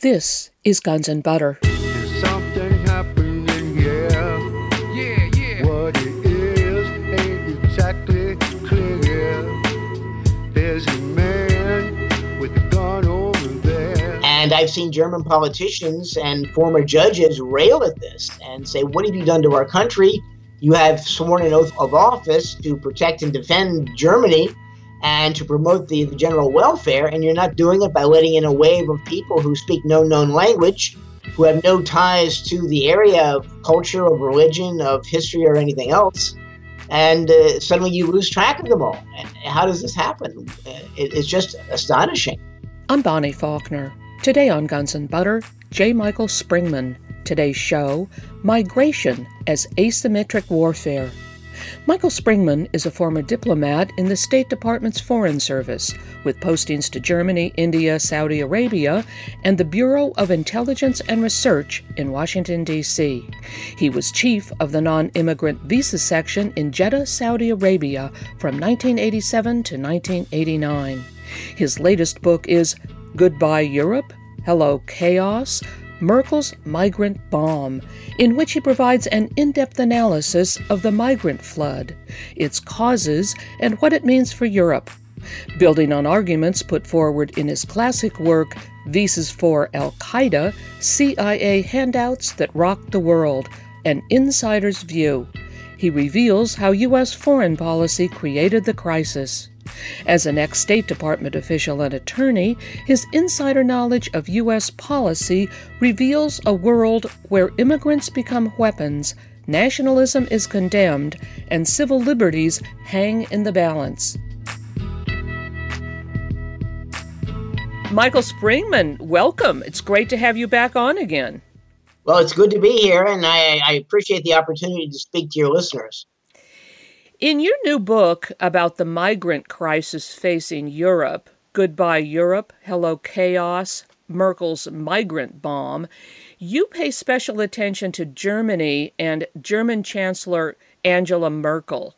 This is Guns and Butter. Something happening here. Yeah, yeah. What it is ain't exactly clear. There's a man with a gun over there. And I've seen German politicians and former judges rail at this and say, What have you done to our country? You have sworn an oath of office to protect and defend Germany and to promote the, the general welfare, and you're not doing it by letting in a wave of people who speak no known language, who have no ties to the area of culture, of religion, of history, or anything else. And uh, suddenly you lose track of them all. How does this happen? Uh, it- it's just astonishing. I'm Bonnie Faulkner. Today on Guns and Butter, J. Michael Springman. Today's show Migration as Asymmetric Warfare. Michael Springman is a former diplomat in the State Department's Foreign Service, with postings to Germany, India, Saudi Arabia, and the Bureau of Intelligence and Research in Washington, D.C. He was chief of the non immigrant visa section in Jeddah, Saudi Arabia from 1987 to 1989. His latest book is Goodbye Europe, Hello Chaos, Merkel's Migrant Bomb, in which he provides an in depth analysis of the migrant flood, its causes, and what it means for Europe. Building on arguments put forward in his classic work, Visas for Al Qaeda CIA Handouts That Rocked the World An Insider's View, he reveals how U.S. foreign policy created the crisis. As an ex State Department official and attorney, his insider knowledge of U.S. policy reveals a world where immigrants become weapons, nationalism is condemned, and civil liberties hang in the balance. Michael Springman, welcome. It's great to have you back on again. Well, it's good to be here, and I, I appreciate the opportunity to speak to your listeners. In your new book about the migrant crisis facing Europe, Goodbye Europe, Hello Chaos, Merkel's Migrant Bomb, you pay special attention to Germany and German Chancellor Angela Merkel.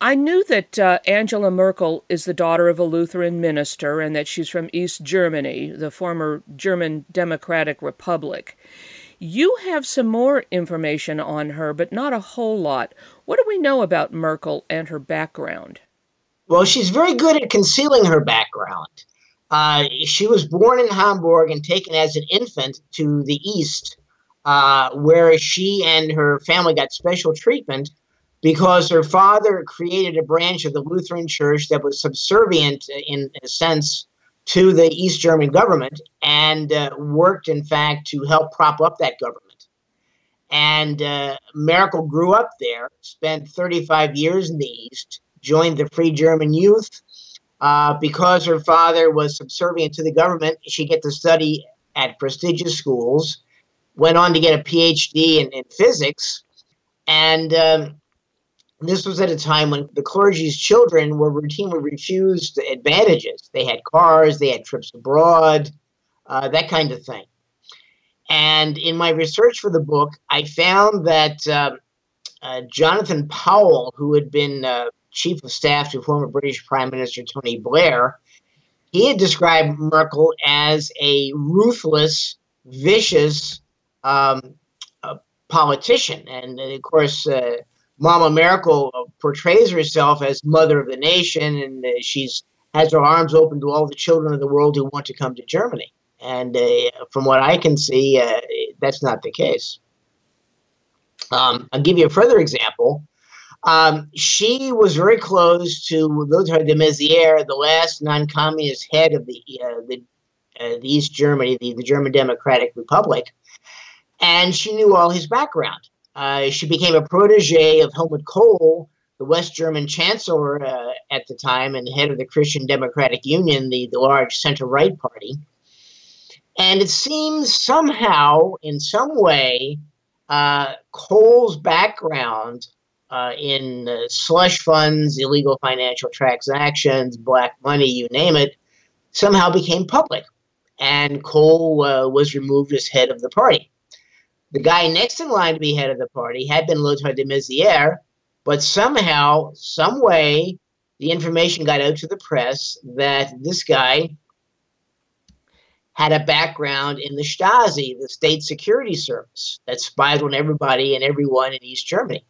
I knew that uh, Angela Merkel is the daughter of a Lutheran minister and that she's from East Germany, the former German Democratic Republic. You have some more information on her, but not a whole lot. What do we know about Merkel and her background? Well, she's very good at concealing her background. Uh, she was born in Hamburg and taken as an infant to the East, uh, where she and her family got special treatment because her father created a branch of the Lutheran Church that was subservient, in a sense, to the East German government and uh, worked, in fact, to help prop up that government. And uh, Merkel grew up there, spent 35 years in the East, joined the Free German Youth. Uh, because her father was subservient to the government, she get to study at prestigious schools, went on to get a PhD in, in physics, and um, this was at a time when the clergy's children were routinely refused advantages. They had cars, they had trips abroad, uh, that kind of thing. And in my research for the book, I found that uh, uh, Jonathan Powell, who had been uh, chief of staff to former British Prime Minister Tony Blair, he had described Merkel as a ruthless, vicious um, uh, politician. And, and of course, uh, Mama Merkel portrays herself as mother of the nation, and uh, she's has her arms open to all the children of the world who want to come to Germany. And uh, from what I can see, uh, that's not the case. Um, I'll give you a further example. Um, she was very close to Lothar de Maizière, the last non-communist head of the uh, the, uh, the East Germany, the, the German Democratic Republic, and she knew all his background. Uh, she became a protege of Helmut Kohl, the West German chancellor uh, at the time and head of the Christian Democratic Union, the, the large center right party. And it seems somehow, in some way, uh, Kohl's background uh, in uh, slush funds, illegal financial transactions, black money, you name it, somehow became public. And Kohl uh, was removed as head of the party. The guy next in line to be head of the party had been Lothar de Maizière, but somehow, some way, the information got out to the press that this guy had a background in the Stasi, the state security service that spied on everybody and everyone in East Germany.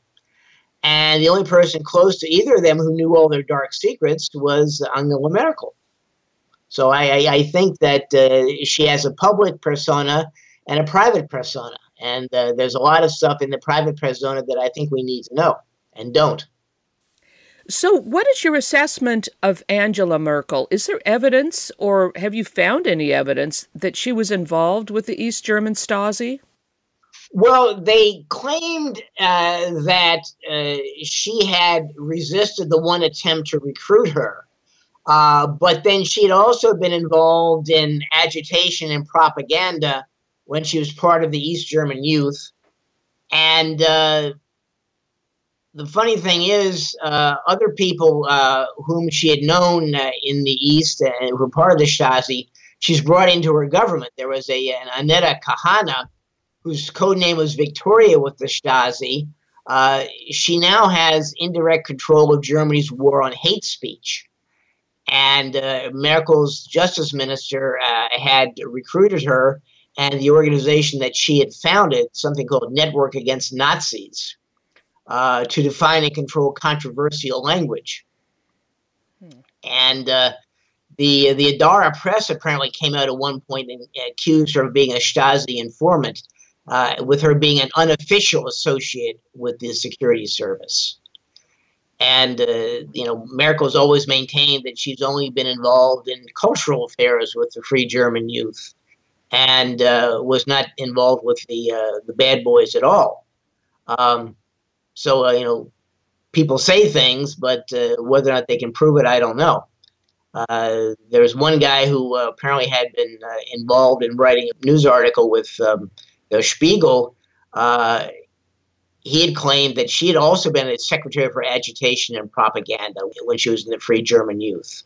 And the only person close to either of them who knew all their dark secrets was Angela Merkel. So I, I, I think that uh, she has a public persona and a private persona. And uh, there's a lot of stuff in the private persona that I think we need to know and don't. So, what is your assessment of Angela Merkel? Is there evidence, or have you found any evidence, that she was involved with the East German Stasi? Well, they claimed uh, that uh, she had resisted the one attempt to recruit her. Uh, but then she had also been involved in agitation and propaganda when she was part of the East German youth. And uh, the funny thing is, uh, other people uh, whom she had known uh, in the East and who were part of the Stasi, she's brought into her government. There was a an Annette Kahane, whose code name was Victoria with the Stasi. Uh, she now has indirect control of Germany's war on hate speech. And uh, Merkel's justice minister uh, had recruited her and the organization that she had founded, something called Network Against Nazis, uh, to define and control controversial language. Hmm. And uh, the the Adara press apparently came out at one point and accused her of being a Stasi informant, uh, with her being an unofficial associate with the security service. And uh, you know, Merkel's always maintained that she's only been involved in cultural affairs with the Free German Youth, and uh, was not involved with the uh, the bad boys at all. Um, so, uh, you know, people say things, but uh, whether or not they can prove it, I don't know. Uh, there's one guy who uh, apparently had been uh, involved in writing a news article with um, the Spiegel. Uh, he had claimed that she had also been a secretary for agitation and propaganda when she was in the Free German Youth.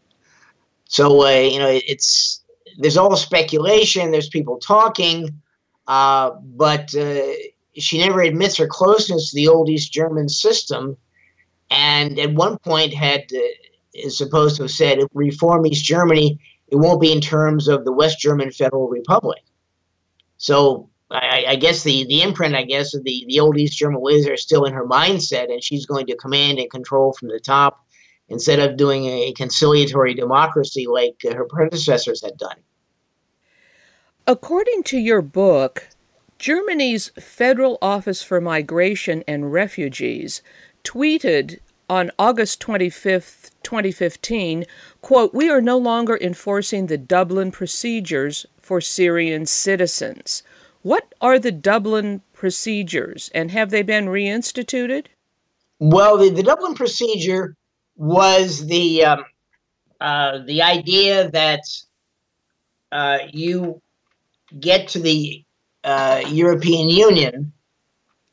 So, you know, it's there's all speculation. There's people talking, but she never admits her closeness to the old East German system, and at one point had uh, is supposed to have said, "If reform East Germany, it won't be in terms of the West German Federal Republic." So I, I, guess the, the imprint, I guess, of the, the old East German ways are still in her mindset, and she's going to command and control from the top instead of doing a conciliatory democracy like her predecessors had done. According to your book, Germany's Federal Office for Migration and Refugees tweeted on August 25, 2015, quote, "We are no longer enforcing the Dublin procedures for Syrian citizens." What are the Dublin procedures and have they been reinstituted? Well, the, the Dublin procedure was the um, uh, the idea that uh, you get to the uh, European Union,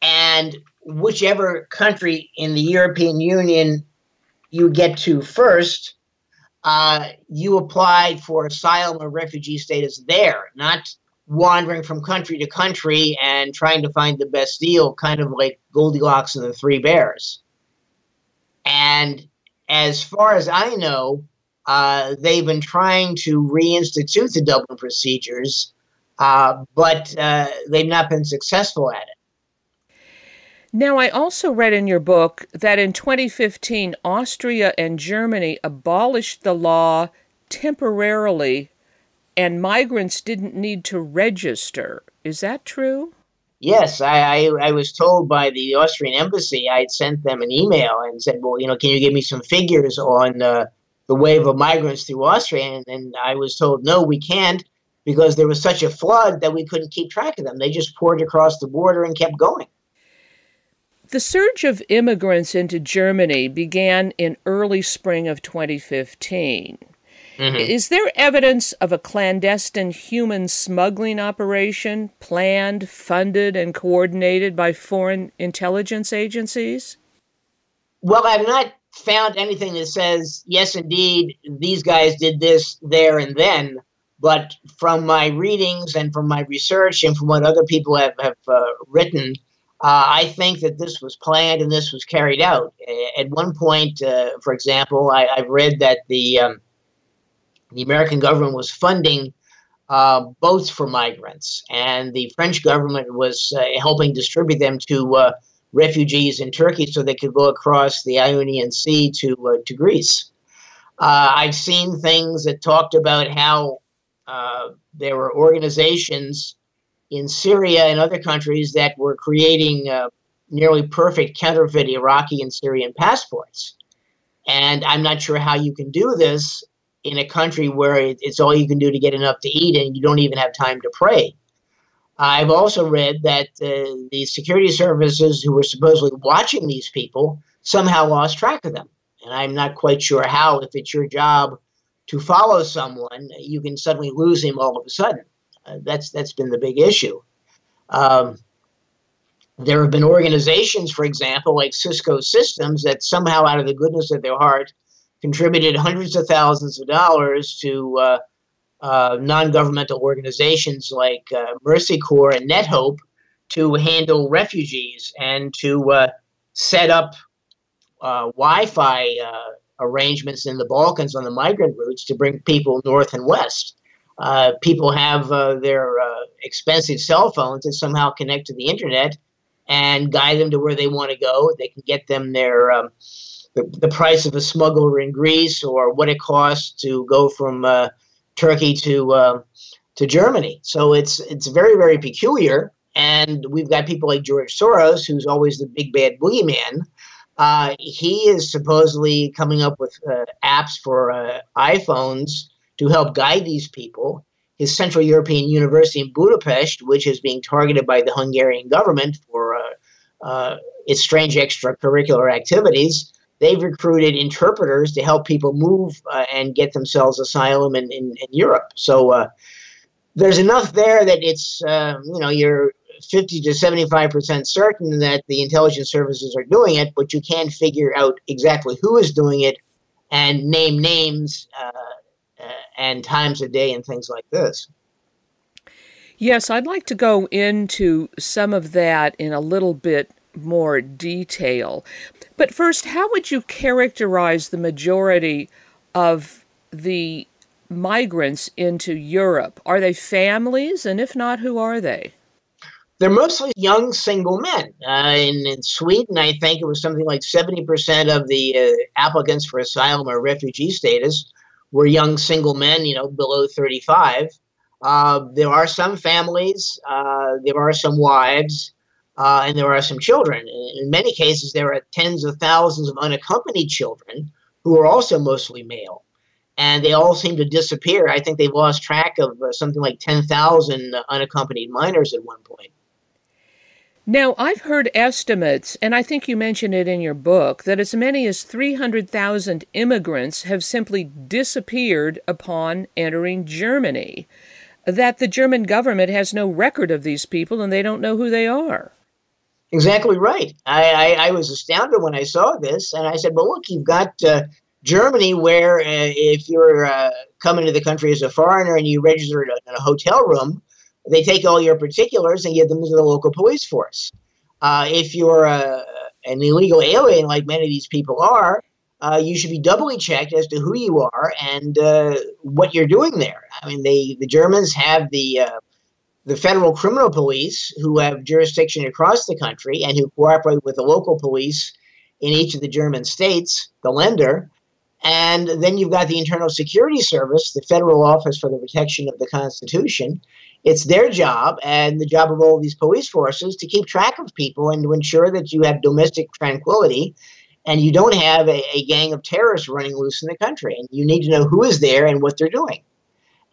and whichever country in the European Union you get to first, uh, you apply for asylum or refugee status there, not wandering from country to country and trying to find the best deal, kind of like Goldilocks and the Three Bears. And as far as I know, uh, they've been trying to reinstitute the Dublin procedures uh, but uh, they've not been successful at it. Now, I also read in your book that in 2015, Austria and Germany abolished the law temporarily and migrants didn't need to register. Is that true? Yes, I, I, I, was told by the Austrian embassy. I had sent them an email and said, "Well, you know, can you give me some figures on uh, the wave of migrants through Austria?" And, and, I was told, "No, we can't because there was such a flood that we couldn't keep track of them. They just poured across the border and kept going. The surge of immigrants into Germany began in early spring of 2015. Mm-hmm. Is there evidence of a clandestine human smuggling operation planned, funded, and coordinated by foreign intelligence agencies? Well, I've not found anything that says, yes, indeed, these guys did this there and then. But from my readings and from my research and from what other people have, have uh, written, uh, I think that this was planned and this was carried out. At one point, uh, for example, I, have read that the um, the American government was funding uh, boats for migrants, and the French government was uh, helping distribute them to uh, refugees in Turkey so they could go across the Ionian Sea to uh, to Greece. I've seen things that talked about how uh, there were organizations in Syria and other countries that were creating nearly perfect counterfeit Iraqi and Syrian passports. And I'm not sure how you can do this in a country where it's all you can do to get enough to eat and you don't even have time to pray. I've also read that uh, the security services who were supposedly watching these people somehow lost track of them. And I'm not quite sure how, if it's your job to follow someone, you can suddenly lose him all of a sudden. Uh, that's that's been the big issue. Um, there have been organizations, for example, like Cisco Systems, that somehow, out of the goodness of their heart, contributed hundreds of thousands of dollars to uh, uh, non-governmental organizations like uh, Mercy Corps and NetHope to handle refugees and to uh, set up uh, Wi-Fi arrangements in the Balkans on the migrant routes to bring people north and west. people have their expensive cell phones that somehow connect to the internet and guide them to where they want to go. They can get them their um, the, the price of a smuggler in Greece or what it costs to go from uh, Turkey to uh, to Germany. So it's it's very very peculiar. And we've got people like George Soros, who's always the big bad boogeyman. Uh, he is supposedly coming up with uh, apps for uh, iPhones to help guide these people. His Central European University in Budapest, which is being targeted by the Hungarian government for uh, uh, its strange extracurricular activities, they've recruited interpreters to help people move uh, and get themselves asylum in, in, in Europe. So there's enough there that it's, you know, you're 50 to 75% certain that the intelligence services are doing it, but you can't figure out exactly who is doing it and name names uh, uh, and times a day and things like this. Yes, I'd like to go into some of that in a little bit more detail. But first, how would you characterize the majority of the migrants into Europe? Are they families? And if not, who are they? They're mostly young single men. Uh, in, in, Sweden, I think it was something like 70% of the uh, applicants for asylum or refugee status were young single men, you know, below 35. Uh, there are some families, uh, there are some wives, uh, and there are some children. In many cases, there are tens of thousands of unaccompanied children who are also mostly male. And they all seem to disappear. I think they've lost track of uh, something like 10,000 unaccompanied minors at one point. Now, I've heard estimates, and I think you mentioned it in your book, that as many as 300,000 immigrants have simply disappeared upon entering Germany. That the German government has no record of these people and they don't know who they are. Exactly right. I, I, I, was astounded when I saw this, and I said, "Well, look, you've got uh, Germany, where uh, if you're uh, coming to the country as a foreigner and you register in a, hotel room, they take all your particulars and give them to the local police force. Uh, if you're uh, an illegal alien, like many of these people are, uh, you should be doubly checked as to who you are and what you're doing there. I mean, they the Germans have the the federal criminal police who have jurisdiction across the country and who cooperate with the local police in each of the German states, the Länder. And then you've got the Internal Security Service, the Federal Office for the Protection of the Constitution. It's their job and the job of all these police forces to keep track of people and to ensure that you have domestic tranquility and you don't have a, a gang of terrorists running loose in the country. And you need to know who is there and what they're doing.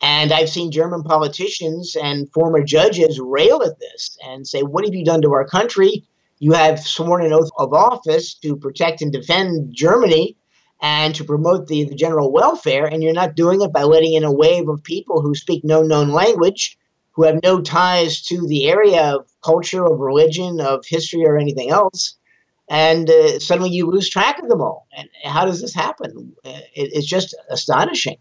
And I've seen German politicians and former judges rail at this and say, What have you done to our country? You have sworn an oath of office to protect and defend Germany and to promote the, the general welfare, and you're not doing it by letting in a wave of people who speak no known language, who have no ties to the area of culture, of religion, of history, or anything else. And uh, suddenly you lose track of them all. And how does this happen? It, it's just astonishing.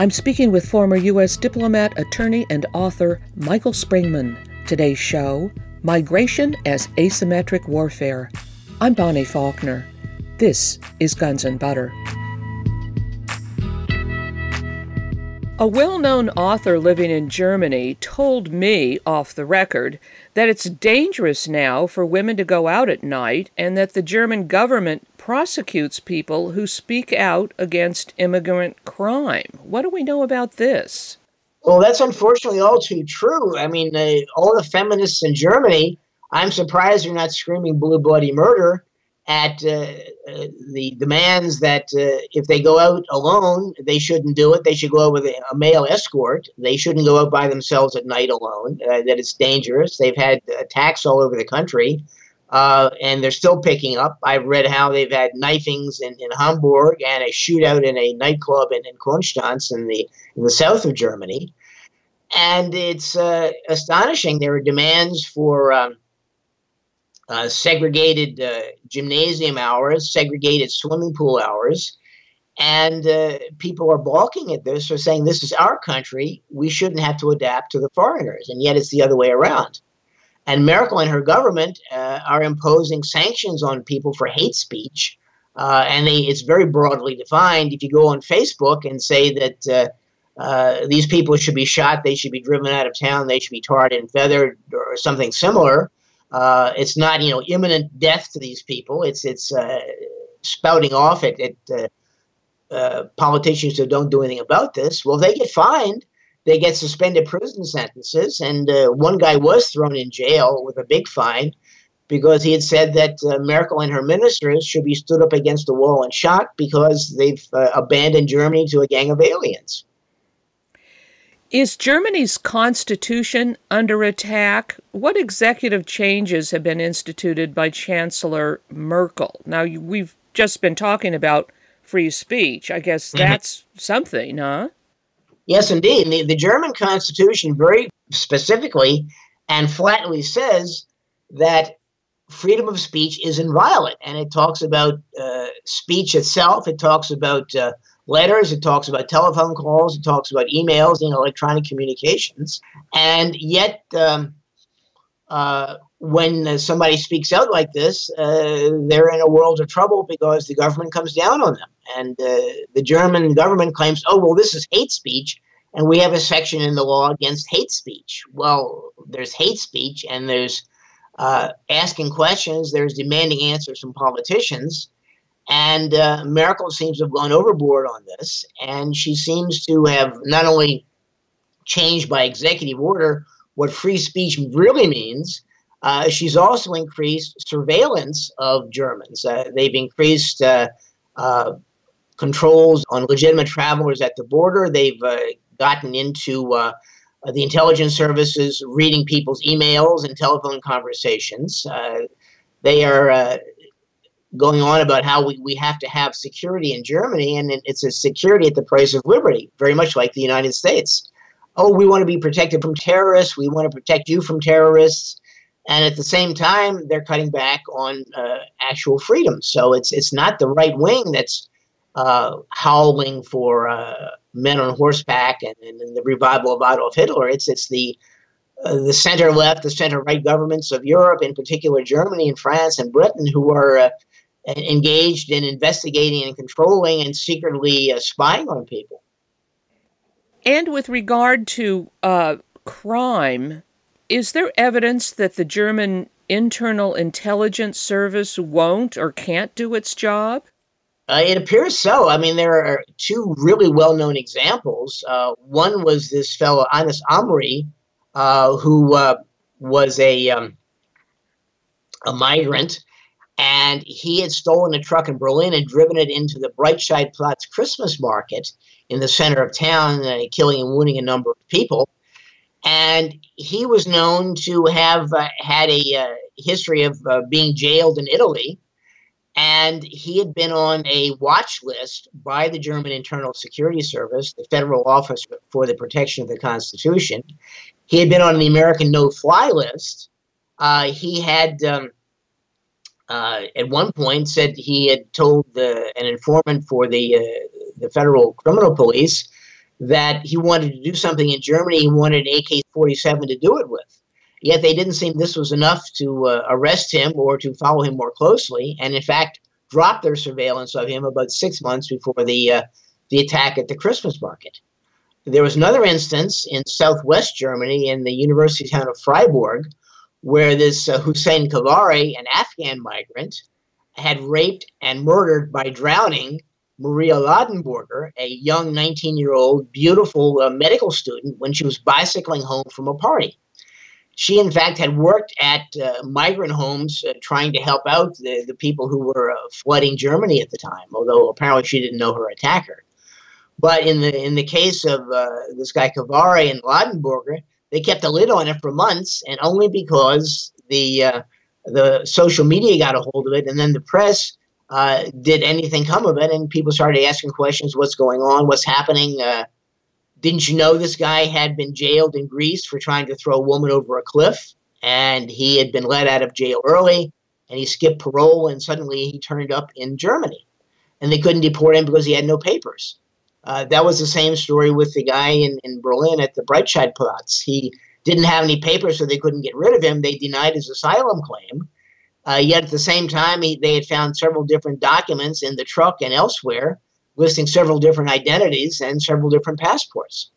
I'm speaking with former U.S. diplomat, attorney, and author Michael Springman. Today's show Migration as Asymmetric Warfare. I'm Bonnie Faulkner. This is Guns and Butter. A well known author living in Germany told me, off the record, that it's dangerous now for women to go out at night and that the German government prosecutes people who speak out against immigrant crime. What do we know about this? Well, that's unfortunately all too true. I mean, uh, all the feminists in Germany, I'm surprised they're not screaming blue bloody murder at uh, uh, the demands that uh, if they go out alone, they shouldn't do it. They should go out with a, male escort. They shouldn't go out by themselves at night alone. That it's dangerous. They've had attacks all over the country, uh, and they're still picking up. I've read how they've had knifings in, in Hamburg and a shootout in a nightclub in, in Konstanz in the in the south of Germany, and it's uh, astonishing. There are demands for um, uh, segregated uh, gymnasium hours, segregated swimming pool hours. And uh, people are balking at this or saying, this is our country. We shouldn't have to adapt to the foreigners. And yet it's the other way around. And Merkel and her government uh, are imposing sanctions on people for hate speech. Uh, and they, it's very broadly defined. If you go on Facebook and say that uh, these people should be shot, they should be driven out of town, they should be tarred and feathered, or something similar, uh, it's not you know imminent death to these people. It's it's uh, spouting off at, at uh, uh, politicians who don't do anything about this. Well, they get fined. They get suspended prison sentences, and uh, one guy was thrown in jail with a big fine because he had said that uh, Merkel and her ministers should be stood up against the wall and shot because they've abandoned Germany to a gang of aliens. Is Germany's constitution under attack? What executive changes have been instituted by Chancellor Merkel? Now, we've just been talking about free speech. I guess mm-hmm. that's mm-hmm. something, huh? Yes, indeed. The, the German constitution very specifically and flatly says that freedom of speech is inviolate. And it talks about uh, speech itself, it talks about uh, letters, it talks about telephone calls, it talks about emails and electronic communications. And yet, um, uh, when somebody speaks out like this, uh, they're in a world of trouble because the government comes down on them. And uh, the German government claims, oh, well, this is hate speech, and we have a section in the law against hate speech. Well, there's hate speech, and there's uh, asking questions, there's demanding answers from politicians. And uh, Merkel seems to have gone overboard on this, and she seems to have not only changed by executive order what free speech really means, uh, she's also increased surveillance of Germans. Uh, they've increased uh, uh, controls on legitimate travelers at the border. They've uh, gotten into the intelligence services reading people's emails and telephone conversations. they are going on about how we, we have to have security in Germany, and it's a security at the price of liberty, very much like the United States. Oh, we want to be protected from terrorists. We want to protect you from terrorists. And at the same time, they're cutting back on uh, actual freedom. So it's it's not the right wing that's uh, howling for uh, men on horseback and, and, the revival of Adolf Hitler. It's it's the uh, the center left, the center right governments of Europe, in particular Germany and France and Britain, who are uh, engaged in investigating and controlling and secretly uh, spying on people. And with regard to uh, crime, is there evidence that the German internal intelligence service won't or can't do its job? Uh, it appears so. I mean, there are two really well known examples. Uh, one was this fellow, Anis Amri, uh, who uh, was a, um, a migrant and he had stolen a truck in Berlin and driven it into the Breitscheidplatz Christmas market in the center of town, uh, killing and wounding a number of people. And he was known to have uh, had a uh, history of uh, being jailed in Italy. And he had been on a watch list by the German Internal Security Service, the Federal Office for the Protection of the Constitution. He had been on the American no fly list. Uh, he had. Um, uh, at one point said he had told the, an informant for the uh, the federal criminal police that he wanted to do something in Germany. He wanted an AK-47 to do it with. Yet they didn't seem this was enough to uh, arrest him or to follow him more closely, and in fact dropped their surveillance of him about six months before the uh, the attack at the Christmas market. There was another instance in southwest Germany in the university town of Freiburg where this uh, Hussein Khavari, an Afghan migrant, had raped and murdered by drowning Maria Ladenburger, a young 19 year old, beautiful uh, medical student, when she was bicycling home from a party. She, in fact, had worked at uh, migrant homes uh, trying to help out the, the people who were uh, flooding Germany at the time, although apparently she didn't know her attacker. But in the in the case of uh, this guy Khavari and Ladenburger, they kept a lid on it for months, and only because the uh, the social media got a hold of it, and then the press uh, did anything come of it, and people started asking questions: What's going on? What's happening? Uh, didn't you know this guy had been jailed in Greece for trying to throw a woman over a cliff? And he had been let out of jail early, and he skipped parole, and suddenly he turned up in Germany, and they couldn't deport him because he had no papers. Uh, that was the same story with the guy in, in Berlin at the Breitscheidplatz. He didn't have any papers, so they couldn't get rid of him. They denied his asylum claim. Uh, yet at the same time, he, they had found several different documents in the truck and elsewhere listing several different identities and several different passports.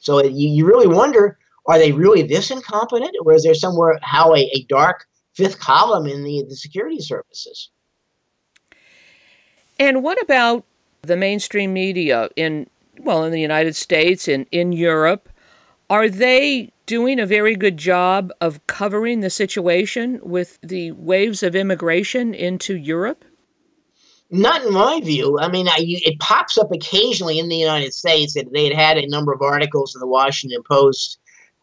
So you, you really wonder are they really this incompetent, or is there somewhere how a, a dark fifth column in the, the security services? And what about the mainstream media in well in the United States and in Europe? Are they doing a very good job of covering the situation with the waves of immigration into Europe? Not in my view. I mean, I, it pops up occasionally in the United States that they had had a number of articles in the Washington Post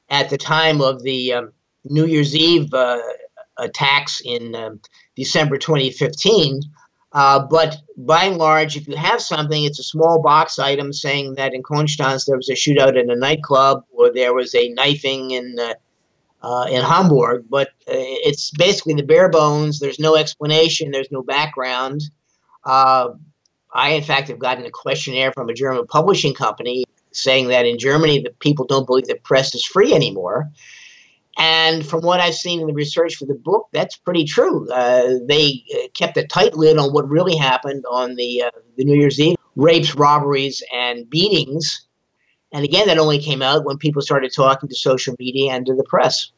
at the time of the um, New Year's Eve uh, attacks in um, December 2015. Uh, but by and large, if you have something, it's a small box item saying that in Konstanz there was a shootout in a nightclub or there was a knifing in uh, uh, in Hamburg. But uh, it's basically the bare bones. There's no explanation. There's no background. Uh, I, in fact, have gotten a questionnaire from a German publishing company saying that in Germany, the people don't believe the press is free anymore. And from what I've seen in the research for the book, that's pretty true. Uh, they uh, kept a tight lid on what really happened on the, uh, the New Year's Eve rapes, robberies, and beatings. And again, that only came out when people started talking to social media and to the press.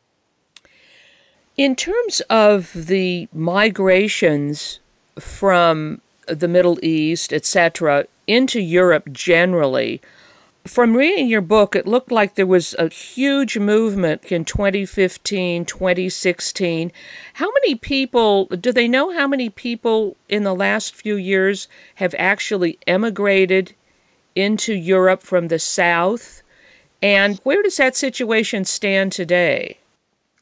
In terms of the migrations from the Middle East, etc., into Europe generally. From reading your book, it looked like there was a huge movement in 2015, 2016. How many people, do they know how many people in the last few years have actually emigrated into Europe from the South? And where does that situation stand today?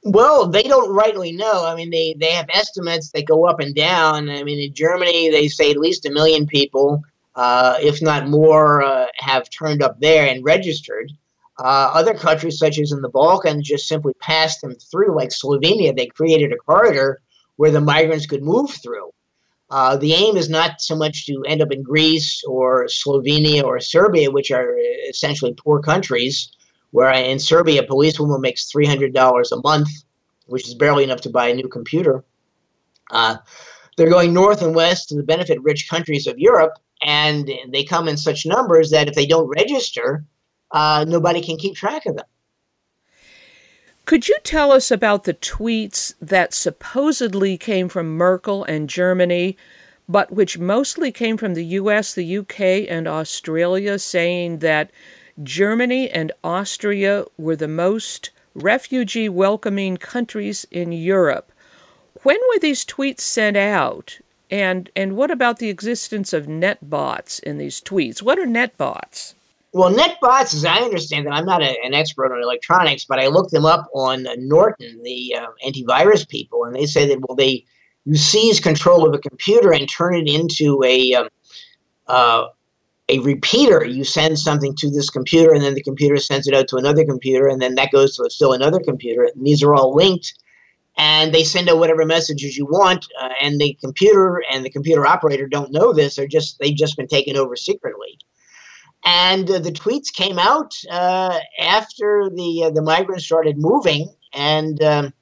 Well, they don't rightly know. I mean, they, they have estimates that go up and down. I mean, in Germany, they say at least a million people, uh, if not more, uh, have turned up there and registered. Uh, other countries, such as in the Balkans, just simply passed them through, like Slovenia. They created a corridor where the migrants could move through. Uh, the aim is not so much to end up in Greece or Slovenia or Serbia, which are essentially poor countries, where in Serbia, a policewoman makes $300 a month, which is barely enough to buy a new computer. Uh, they're going north and west to the benefit rich countries of Europe, and they come in such numbers that if they don't register, uh, nobody can keep track of them. Could you tell us about the tweets that supposedly came from Merkel and Germany, but which mostly came from the US, the UK, and Australia, saying that Germany and Austria were the most refugee welcoming countries in Europe. When were these tweets sent out? And and what about the existence of net bots in these tweets? What are net bots? Well, net bots, as I understand them, I'm not a, an expert on electronics, but I looked them up on Norton, the uh, antivirus people, and they say that well, they you seize control of a computer and turn it into a um, uh, a repeater. You send something to this computer, and then the computer sends it out to another computer, and then that goes to still another computer. And these are all linked, and they send out whatever messages you want. Uh, and the computer and the computer operator don't know this; they're just they've just been taken over secretly. And uh, the tweets came out uh, after the uh, the migrants started moving, and um,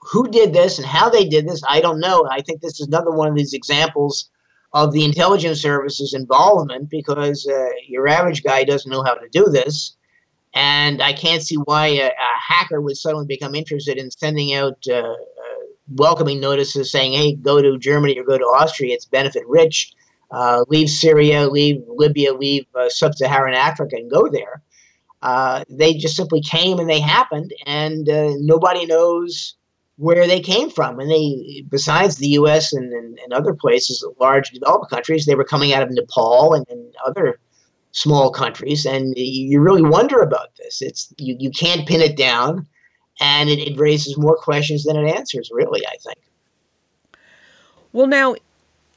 who did this and how they did this, I don't know. I think this is another one of these examples of the intelligence services involvement because uh, your average guy doesn't know how to do this. And I can't see why a, a hacker would suddenly become interested in sending out uh, uh, welcoming notices saying, hey, go to Germany or go to Austria, it's benefit rich. Uh, leave Syria, leave Libya, leave uh, sub Saharan Africa, and go there. Uh, they just simply came and they happened, and uh, nobody knows where they came from. And they, besides the U.S. and, and, and, other places, large developed countries, they were coming out of Nepal and, and other small countries. And you really wonder about this. It's you, you can't pin it down, and it, it raises more questions than it answers. Really, I think. Well, now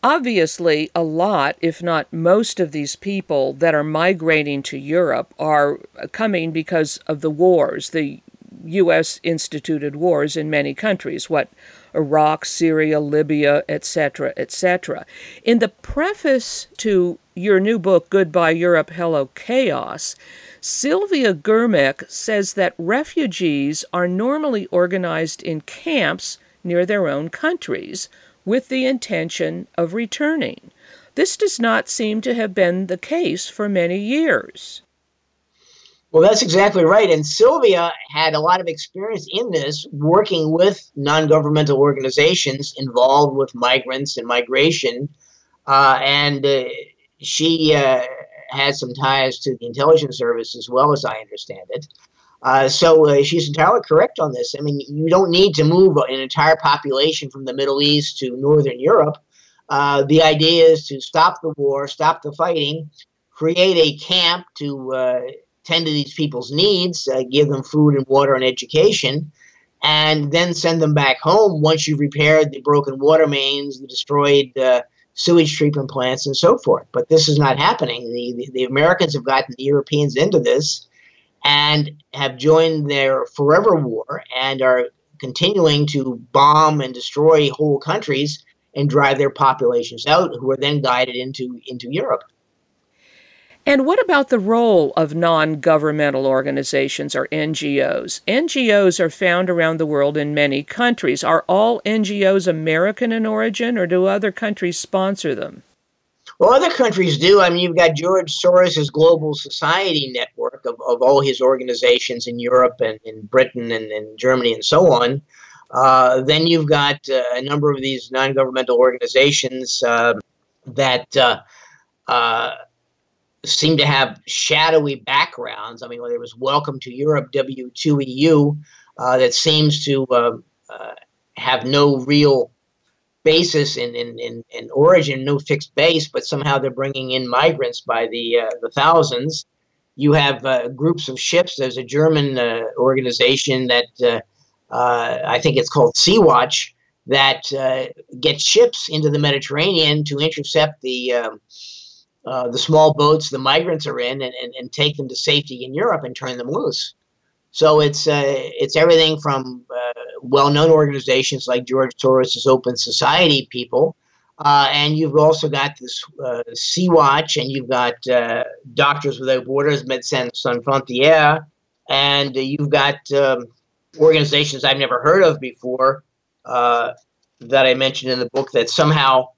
Obviously, a lot, if not most, of these people that are migrating to Europe are coming because of the wars, the U.S. instituted wars in many countries, what Iraq, Syria, Libya, etc., etc. In the preface to your new book, Goodbye Europe, Hello Chaos, Sylvia Germich says that refugees are normally organized in camps near their own countries with the intention of returning. This does not seem to have been the case for many years. Well, that's exactly right. And Sylvia had a lot of experience in this, working with non governmental organizations involved with migrants and migration. Uh, and uh, she uh, had some ties to the intelligence service as well, as I understand it. Uh, so uh, she's entirely correct on this. I mean, you don't need to move an entire population from the Middle East to Northern Europe. Uh, the idea is to stop the war, stop the fighting, create a camp to tend to these people's needs, uh, give them food and water and education, and then send them back home once you've repaired the broken water mains, the destroyed uh, sewage treatment plants, and so forth. But this is not happening. The, the, the Americans have gotten the Europeans into this and have joined their forever war and are continuing to bomb and destroy whole countries and drive their populations out, who are then guided into, into Europe. And what about the role of non governmental organizations or NGOs? NGOs are found around the world in many countries. Are all NGOs American in origin, or do other countries sponsor them? Well, other countries do. I mean, you've got George Soros' Global Society Network of, of all his organizations in Europe and in Britain and, and Germany and so on. Uh, then you've got uh, a number of these non governmental organizations uh, that uh, seem to have shadowy backgrounds. I mean, there was Welcome to Europe, W2EU, uh, that seems to have no real basis in, in, in, in, origin, no fixed base, but somehow they're bringing in migrants by the, uh, the thousands. You have uh, groups of ships. There's a German uh, organization that uh, uh, I think it's called Sea Watch that uh, gets ships into the Mediterranean to intercept the um, the small boats the migrants are in and, and, and take them to safety in Europe and turn them loose. So it's uh, it's everything from uh, well-known organizations like George Soros' Open Society people, uh, and you've also got this uh, Sea Watch, and you've got uh, Doctors Without Borders, Médecins Sans Frontières, and you've got um, organizations I've never heard of before uh, that I mentioned in the book that somehow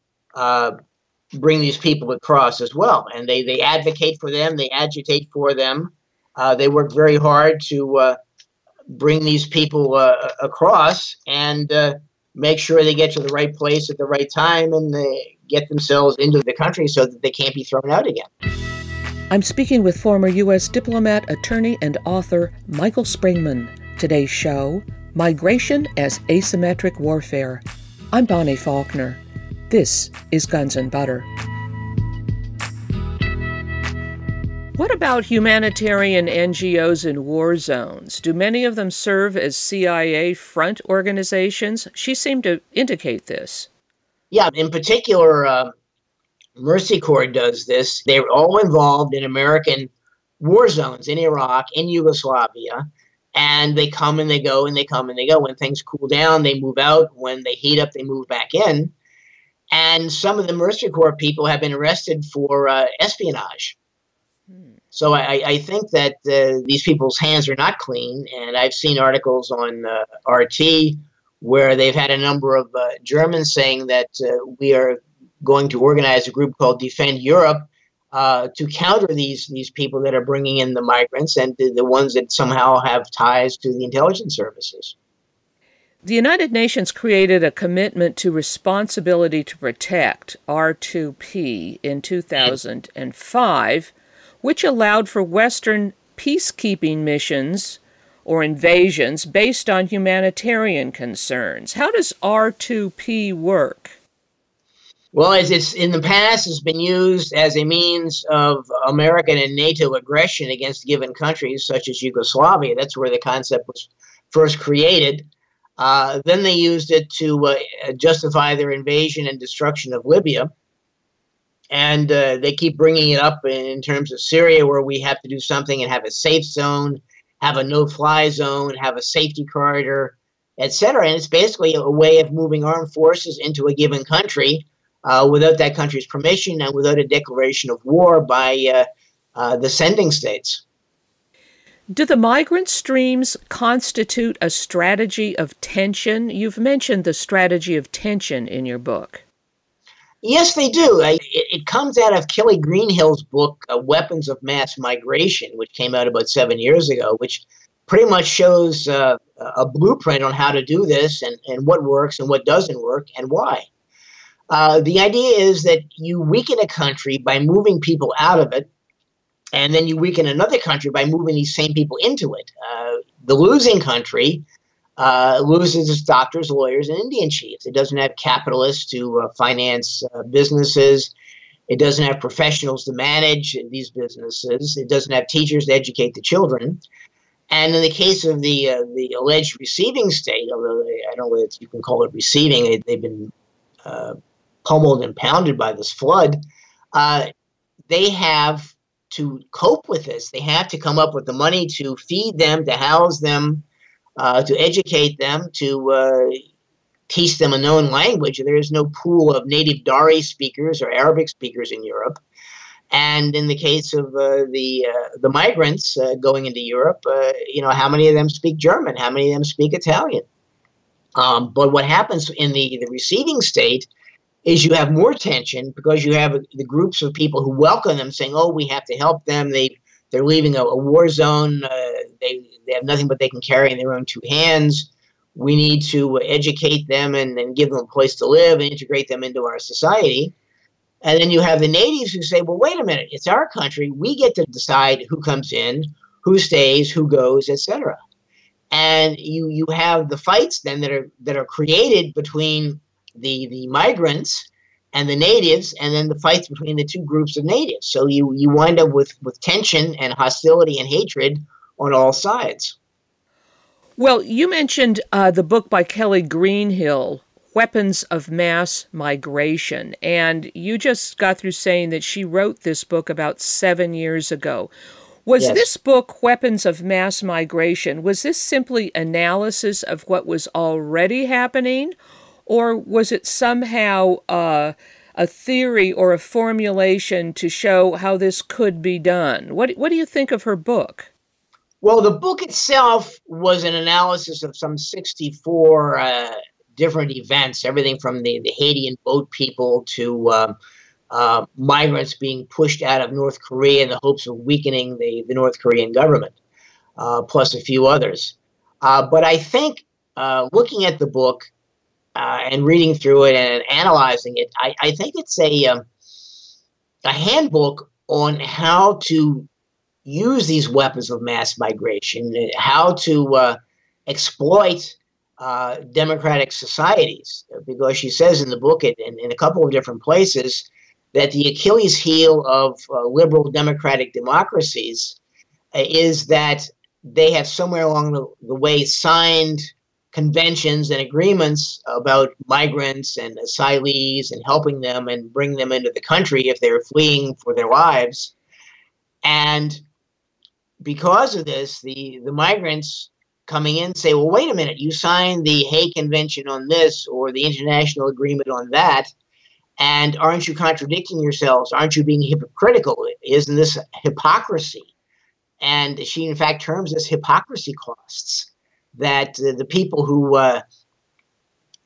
bring these people across as well, and they they advocate for them, they agitate for them. Uh, they work very hard to uh, bring these people uh, across and uh, make sure they get to the right place at the right time and they get themselves into the country so that they can't be thrown out again. I'm speaking with former U.S. diplomat, attorney, and author Michael Springman. Today's show Migration as Asymmetric Warfare. I'm Bonnie Faulkner. This is Guns and Butter. What about humanitarian NGOs in war zones? Do many of them serve as CIA front organizations? She seemed to indicate this. Yeah, in particular, uh, Mercy Corps does this. They're all involved in American war zones in Iraq, in Yugoslavia, and they come and they go and they come and they go. When things cool down, they move out. When they heat up, they move back in. And some of the Mercy Corps people have been arrested for uh, espionage. So I, I think that uh, these people's hands are not clean, and I've seen articles on uh, RT where they've had a number of uh, Germans saying that uh, we are going to organize a group called Defend Europe uh, to counter these these people that are bringing in the migrants and the, the ones that somehow have ties to the intelligence services. The United Nations created a commitment to responsibility to protect R2P in 2005, which allowed for Western peacekeeping missions or invasions based on humanitarian concerns. How does R2P work? Well, as it's in the past, it's been used as a means of American and NATO aggression against given countries, such as Yugoslavia. That's where the concept was first created. Uh, then they used it to uh, justify their invasion and destruction of Libya. And uh, they keep bringing it up in terms of Syria, where we have to do something and have a safe zone, have a no-fly zone, have a safety corridor, etc. And it's basically a way of moving armed forces into a given country uh, without that country's permission and without a declaration of war by uh, the sending states. Do the migrant streams constitute a strategy of tension? You've mentioned the strategy of tension in your book. Yes, they do. It, comes out of Kelly Greenhill's book, uh, Weapons of Mass Migration, which came out about seven years ago, which pretty much shows uh, a blueprint on how to do this and, and what works and what doesn't work and why. Uh, the idea is that you weaken a country by moving people out of it, and then you weaken another country by moving these same people into it. Uh, the losing country uh, loses its doctors, lawyers, and Indian chiefs. It doesn't have capitalists to uh, finance uh, businesses. It doesn't have professionals to manage these businesses. It doesn't have teachers to educate the children. And in the case of the uh, the alleged receiving state, although I don't know if you can call it receiving, they, have been uh, pummeled and pounded by this flood, they have to cope with this. They have to come up with the money to feed them, to house them, uh, to educate them, to uh, teach them a known language. There is no pool of native Dari speakers or Arabic speakers in Europe. And in the case of uh, the uh, the migrants uh, going into Europe, uh, you know, how many of them speak German? How many of them speak Italian? Um, but what happens in the, the receiving state is you have more tension because you have the groups of people who welcome them saying, "Oh, we have to help them. They they're leaving a, a war zone. Uh, they they have nothing but they can carry in their own two hands. We need to educate them and, and give them a place to live and integrate them into our society." And then you have the natives who say, "Well, wait a minute. It's our country. We get to decide who comes in, who stays, who goes, etc." And you you have the fights then that are that are created between the the migrants and the natives, and then the fights between the two groups of natives. So you you wind up with with tension and hostility and hatred on all sides. Well, you mentioned uh, the book by Kelly Greenhill, Weapons of Mass Migration, and you just got through saying that she wrote this book about seven years ago. Was yes. this book, Weapons of Mass Migration, was this simply analysis of what was already happening, or was it somehow uh, a theory or a formulation to show how this could be done? What, what do you think of her book? Well, the book itself was an analysis of some 64 uh, different events, everything from the, the Haitian boat people to um, uh, migrants being pushed out of North Korea in the hopes of weakening the, the North Korean government, uh, plus a few others. Uh, but I think uh, looking at the book, uh, and reading through it and analyzing it, I, I think it's a um, a handbook on how to use these weapons of mass migration, how to uh, exploit uh, democratic societies. Because she says in the book, in, in, a couple of different places, that the Achilles heel of uh, liberal democratic democracies is that they have somewhere along the, the way signed conventions and agreements about migrants and asylees and helping them and bring them into the country if they're fleeing for their lives. And because of this, the, the migrants coming in say, well, wait a minute, you signed the Hague Convention on this or the international agreement on that. And aren't you contradicting yourselves? Aren't you being hypocritical? Isn't this hypocrisy? And she, in fact, terms this hypocrisy costs that uh, the people who uh,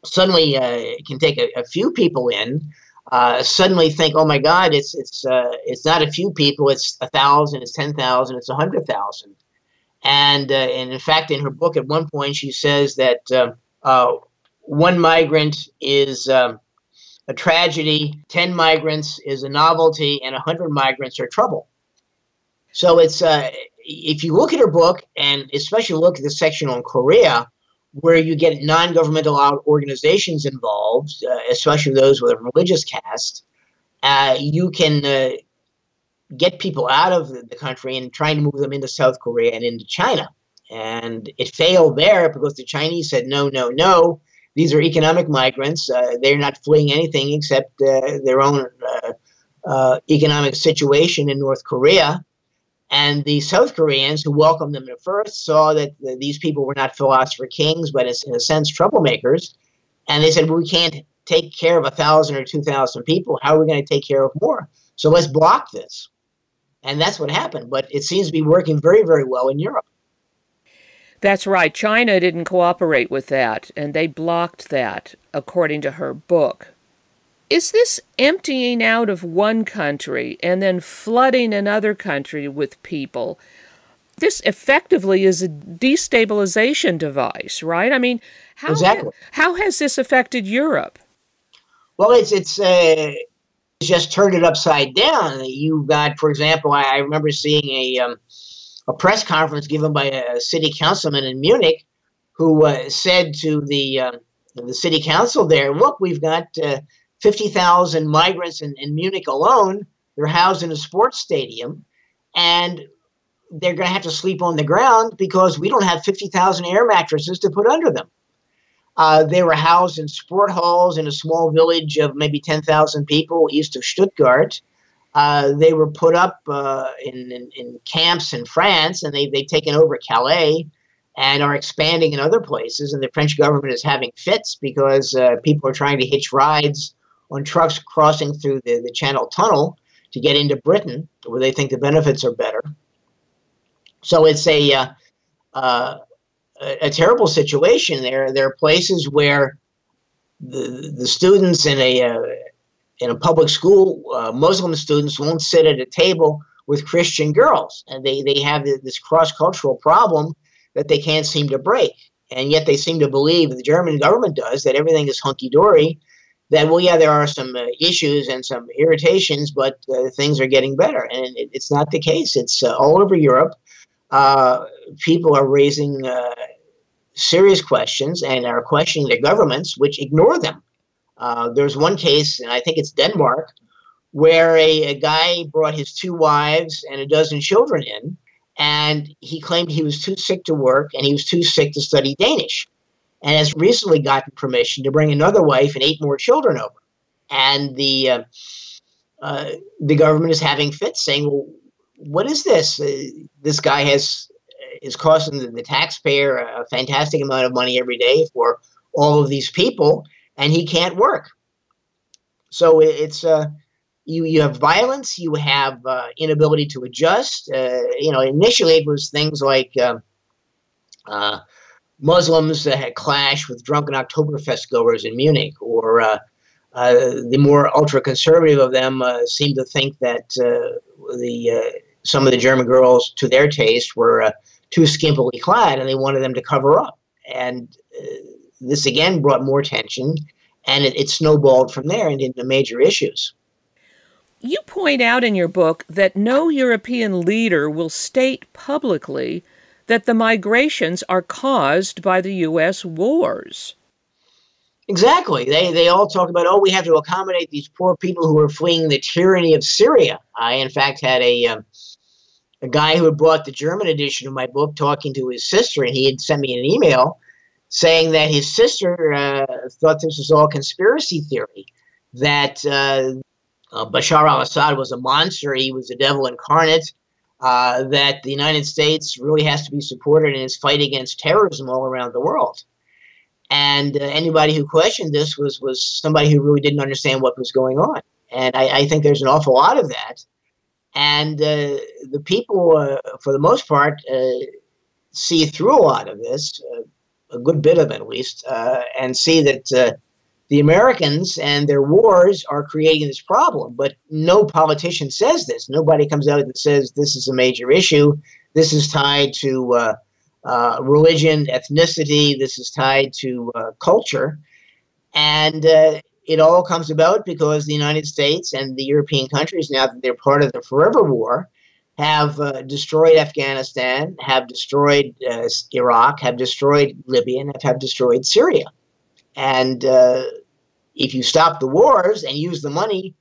suddenly uh, can take a, a, few people in uh, suddenly think, oh my God, it's it's uh, it's not a few people, it's a thousand, it's ten thousand, it's a hundred thousand, and and in fact, in her book, at one point, she says that uh, one migrant is um, a tragedy, ten migrants is a novelty, and a hundred migrants are trouble. So it's if you look at her book, and especially look at the section on Korea, where you get non-governmental organizations involved, uh, especially those with a religious cast, uh, you can uh, get people out of the country and trying to move them into South Korea and into China. And it failed there because the Chinese said, no, no, no. These are economic migrants. Uh, they're not fleeing anything except uh, their own uh, economic situation in North Korea. And the South Koreans who welcomed them at first saw that these people were not philosopher kings, but in a sense troublemakers. And they said, well, we can't take care of a thousand or two thousand people. How are we going to take care of more? So let's block this. And that's what happened. But it seems to be working very, very well in Europe. That's right. China didn't cooperate with that, and they blocked that, according to her book. Is this emptying out of one country and then flooding another country with people? This effectively is a destabilization device, right? I mean, how exactly. how has this affected Europe? Well, it's it's uh, just turned it upside down. You got, for example, I, I remember seeing a um, a press conference given by a city councilman in Munich, who uh, said to the uh, the city council there, "Look, we've got." Uh, 50,000 migrants in, in Munich alone. They're housed in a sports stadium, and they're going to have to sleep on the ground because we don't have 50,000 air mattresses to put under them. Uh, they were housed in sport halls in a small village of maybe 10,000 people east of Stuttgart. Uh, they were put up uh, in, in, in, camps in France, and they, they've taken over Calais and are expanding in other places. And the French government is having fits because uh, people are trying to hitch rides on trucks crossing through the, the Channel Tunnel to get into Britain, where they think the benefits are better. So it's a uh, uh, a, terrible situation. There there are places where the the students in a uh, in a public school, uh, Muslim students won't sit at a table with Christian girls, and they they have this cross cultural problem that they can't seem to break. And yet they seem to believe the German government does that everything is hunky dory that well yeah there are some uh, issues and some irritations but uh, things are getting better. And it, it's not the case. It's uh, all over europe uh, people are raising uh, serious questions and are questioning their governments which ignore them. Uh, there's one case and i think it's denmark where a, a guy brought his two wives and a dozen children in and he claimed he was too sick to work and he was too sick to study danish and has recently gotten permission to bring another wife and eight more children over. And the uh, uh, the government is having fits, saying, "Well, what is this? Uh, this guy has is costing the, the, taxpayer a fantastic amount of money every day for all of these people, and he can't work." So it's uh, you you have violence, you have uh, inability to adjust. Uh, you know, initially it was things like. Uh, uh Muslims that had clashed with drunken Oktoberfest goers in Munich, or uh, uh, the more ultra conservative of them uh, seemed to think that uh, the uh, some of the German girls, to their taste, were too skimpily clad, and they wanted them to cover up. And this again brought more tension, and it, it snowballed from there and into major issues. You point out in your book that no European leader will state publicly that the migrations are caused by the U.S. wars. Exactly. They, they all talk about, oh, we have to accommodate these poor people who are fleeing the tyranny of Syria. I, in fact, had a, um, a guy who had bought the German edition of my book talking to his sister, and he had sent me an email saying that his sister uh, thought this was all conspiracy theory, that uh, uh, Bashar al Assad was a monster, he was the devil incarnate, uh, that the United States really has to be supported in its fight against terrorism all around the world. And uh, anybody who questioned this was was somebody who really didn't understand what was going on. And I, I think there's an awful lot of that. And uh, the people, uh, for the most part, uh, see through a lot of this, a good bit of it at least, and see that the Americans and their wars are creating this problem, but no politician says this. Nobody comes out and says this is a major issue. This is tied to uh, uh, religion, ethnicity. This is tied to uh, culture. And uh, it all comes about because the United States and the European countries, now that they're part of the forever war, have uh, destroyed Afghanistan, have destroyed uh, Iraq, have destroyed Libya, and have destroyed Syria. And uh, if you stop the wars and use the money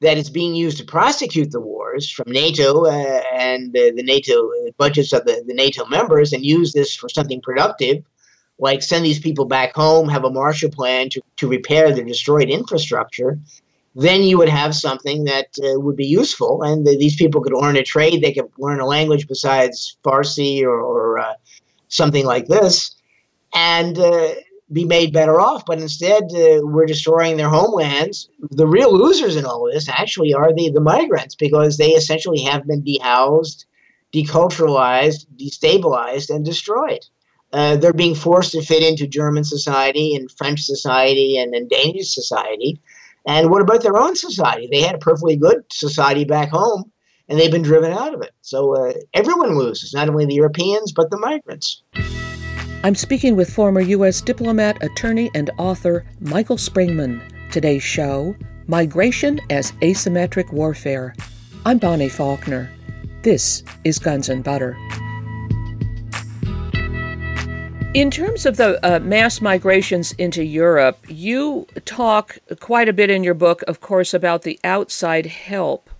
that is being used to prosecute the wars from NATO uh, and the NATO budgets of the, the NATO members and use this for something productive, like send these people back home, have a Marshall Plan to, to repair the destroyed infrastructure, then you would have something that uh, would be useful. And the, these people could learn a trade, they could learn a language besides Farsi or, or uh, something like this. And uh, be made better off, but instead uh, we're destroying their homelands. The real losers in all this actually are the, the migrants because they essentially have been dehoused, deculturalized, destabilized, and destroyed. Uh, they're being forced to fit into German society and French society and, and Danish society. And what about their own society? They had a perfectly good society back home, and they've been driven out of it. So uh, everyone loses, not only the Europeans, but the migrants. I'm speaking with former U.S. diplomat, attorney, and author Michael Springmann. Today's show Migration as Asymmetric Warfare. I'm Bonnie Faulkner. This is Guns and Butter. In terms of the uh, mass migrations into Europe, you talk quite a bit in your book, of course, about the outside help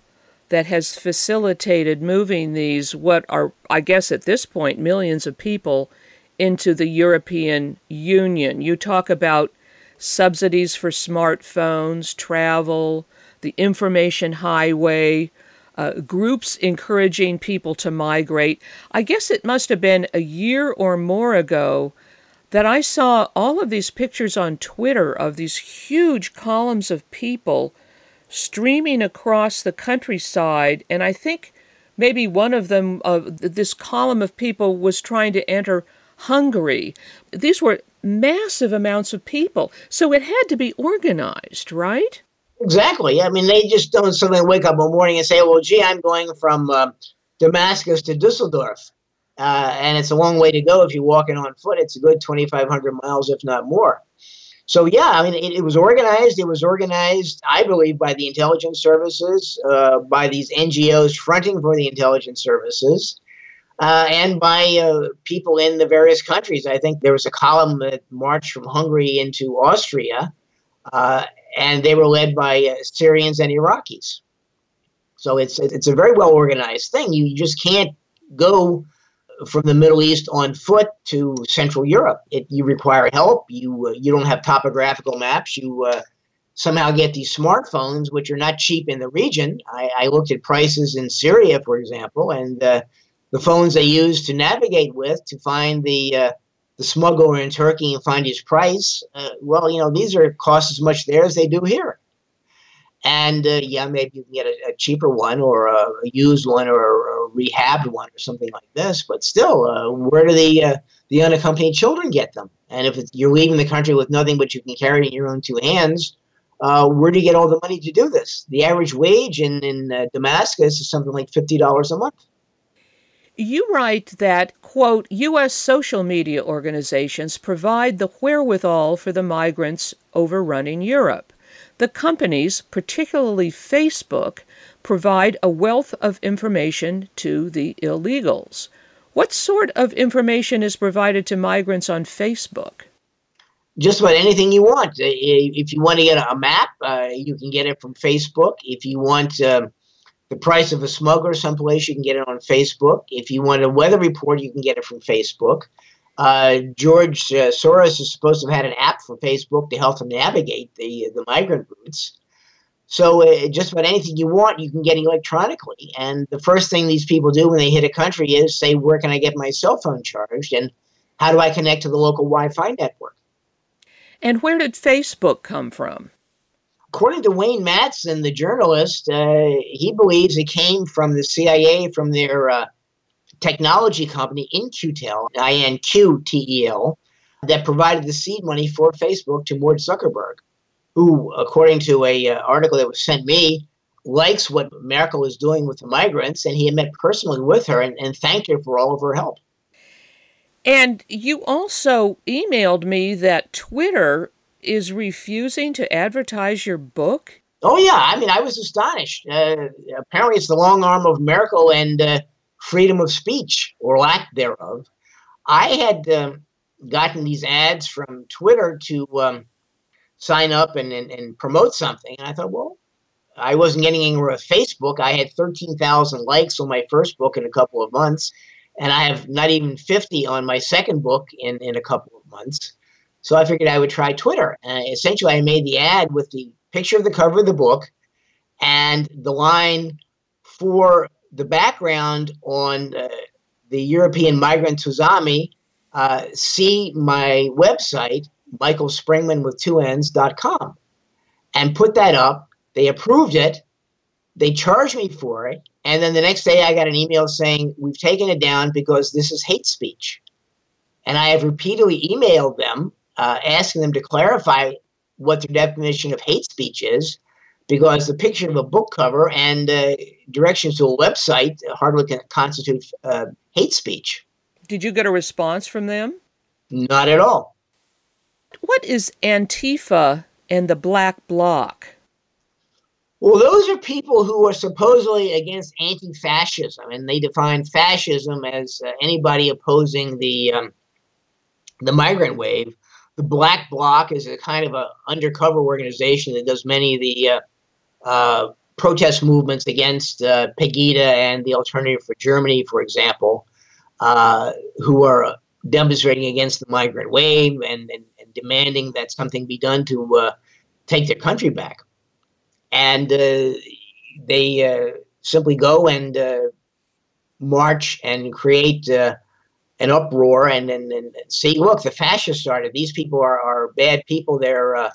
that has facilitated moving these, what are, I guess at this point, millions of people into the European Union. You talk about subsidies for smartphones, travel, the information highway, uh, groups encouraging people to migrate. I guess it must have been a year or more ago that I saw all of these pictures on Twitter of these huge columns of people streaming across the countryside. And I think maybe one of them, uh, this column of people, was trying to enter Hungary. These were massive amounts of people. So it had to be organized, right? Exactly. I mean, they just don't suddenly wake up one morning and say, well, gee, I'm going from uh, Damascus to Dusseldorf. Uh, and it's a long way to go if you're walking on foot. It's a good 2,500 miles, if not more. So, yeah, I mean, it, it was organized. It was organized, I believe, by the intelligence services, uh, by these NGOs fronting for the intelligence services uh, and by uh, people in the various countries. I think there was a column that marched from Hungary into Austria, uh, and they were led by uh, Syrians and Iraqis. So it's it's a very well organized thing. You just can't go from the Middle East on foot to Central Europe. It, you require help. You uh, you don't have topographical maps. You uh, somehow get these smartphones, which are not cheap in the region. I, I looked at prices in Syria, for example, and the phones they use to navigate with to find the uh, the smuggler in Turkey and find his price. Uh, well, you know, these are cost as much there as they do here. And uh, yeah, maybe you can get a, a cheaper one or a, a used one or a, a, rehabbed one or something like this. But still, uh, where do the uh, the unaccompanied children get them? And if you're leaving the country with nothing but you can carry in your own two hands, uh, where do you get all the money to do this? The average wage in in Damascus is something like fifty dollars a month. You write that, quote, U.S. social media organizations provide the wherewithal for the migrants overrunning Europe. The companies, particularly Facebook, provide a wealth of information to the illegals. What sort of information is provided to migrants on Facebook? Just about anything you want. If you want to get a map, uh, you can get it from Facebook. If you want uh, the price of a smuggler someplace. You can get it on Facebook. If you want a weather report, you can get it from Facebook. Uh, George uh, Soros is supposed to have had an app for Facebook to help him navigate the the migrant routes. So uh, just about anything you want, you can get electronically. And the first thing these people do when they hit a country is say, "Where can I get my cell phone charged?" and how do I connect to the local Wi-Fi network? And where did Facebook come from? According to Wayne Madsen, the journalist, uh, he believes it came from the CIA, from their uh, technology company, In-Q-Tel, I-N-Q-T-E-L, that provided the seed money for Facebook to Mort Zuckerberg. who, according to a uh, article that was sent me, likes what Merkel is doing with the migrants, and he met personally with her and, and thanked her for all of her help. And you also emailed me that Twitter is refusing to advertise your book. Oh yeah, I mean, I was astonished. Uh, apparently, it's the long arm of Merkel and uh, freedom of speech or lack thereof. I had um, gotten these ads from Twitter to um, sign up and, and, and, promote something, and I thought, well, I wasn't getting anywhere with Facebook. I had 13,000 likes on my first book in a couple of months, and I have not even 50 on my second book in, in a couple of months. So I figured I would try Twitter. And essentially, I made the ad with the picture of the cover of the book and the line for the background on uh, the European migrant tsunami. Uh, see my website, Michael Springmann with two N's.com, and put that up. They approved it. They charged me for it. And then the next day, I got an email saying, We've taken it down because this is hate speech. And I have repeatedly emailed them uh, asking them to clarify what their definition of hate speech is, because the picture of a book cover and uh, directions to a website hardly can constitute uh, hate speech. Did you get a response from them? Not at all. What is Antifa and the Black Bloc? Well, those are people who are supposedly against anti fascism, and they define fascism as uh, anybody opposing the, um, the migrant wave the Black Bloc is a kind of a undercover organization that does many of the uh, uh, protest movements against uh, Pegida and the Alternative for Germany, for example, uh, who are demonstrating against the migrant wave and, and, and demanding that something be done to uh, take their country back. And uh, they simply go and march and create an uproar and, and, and see, look, the fascists started. These people are, are bad people. They're uh,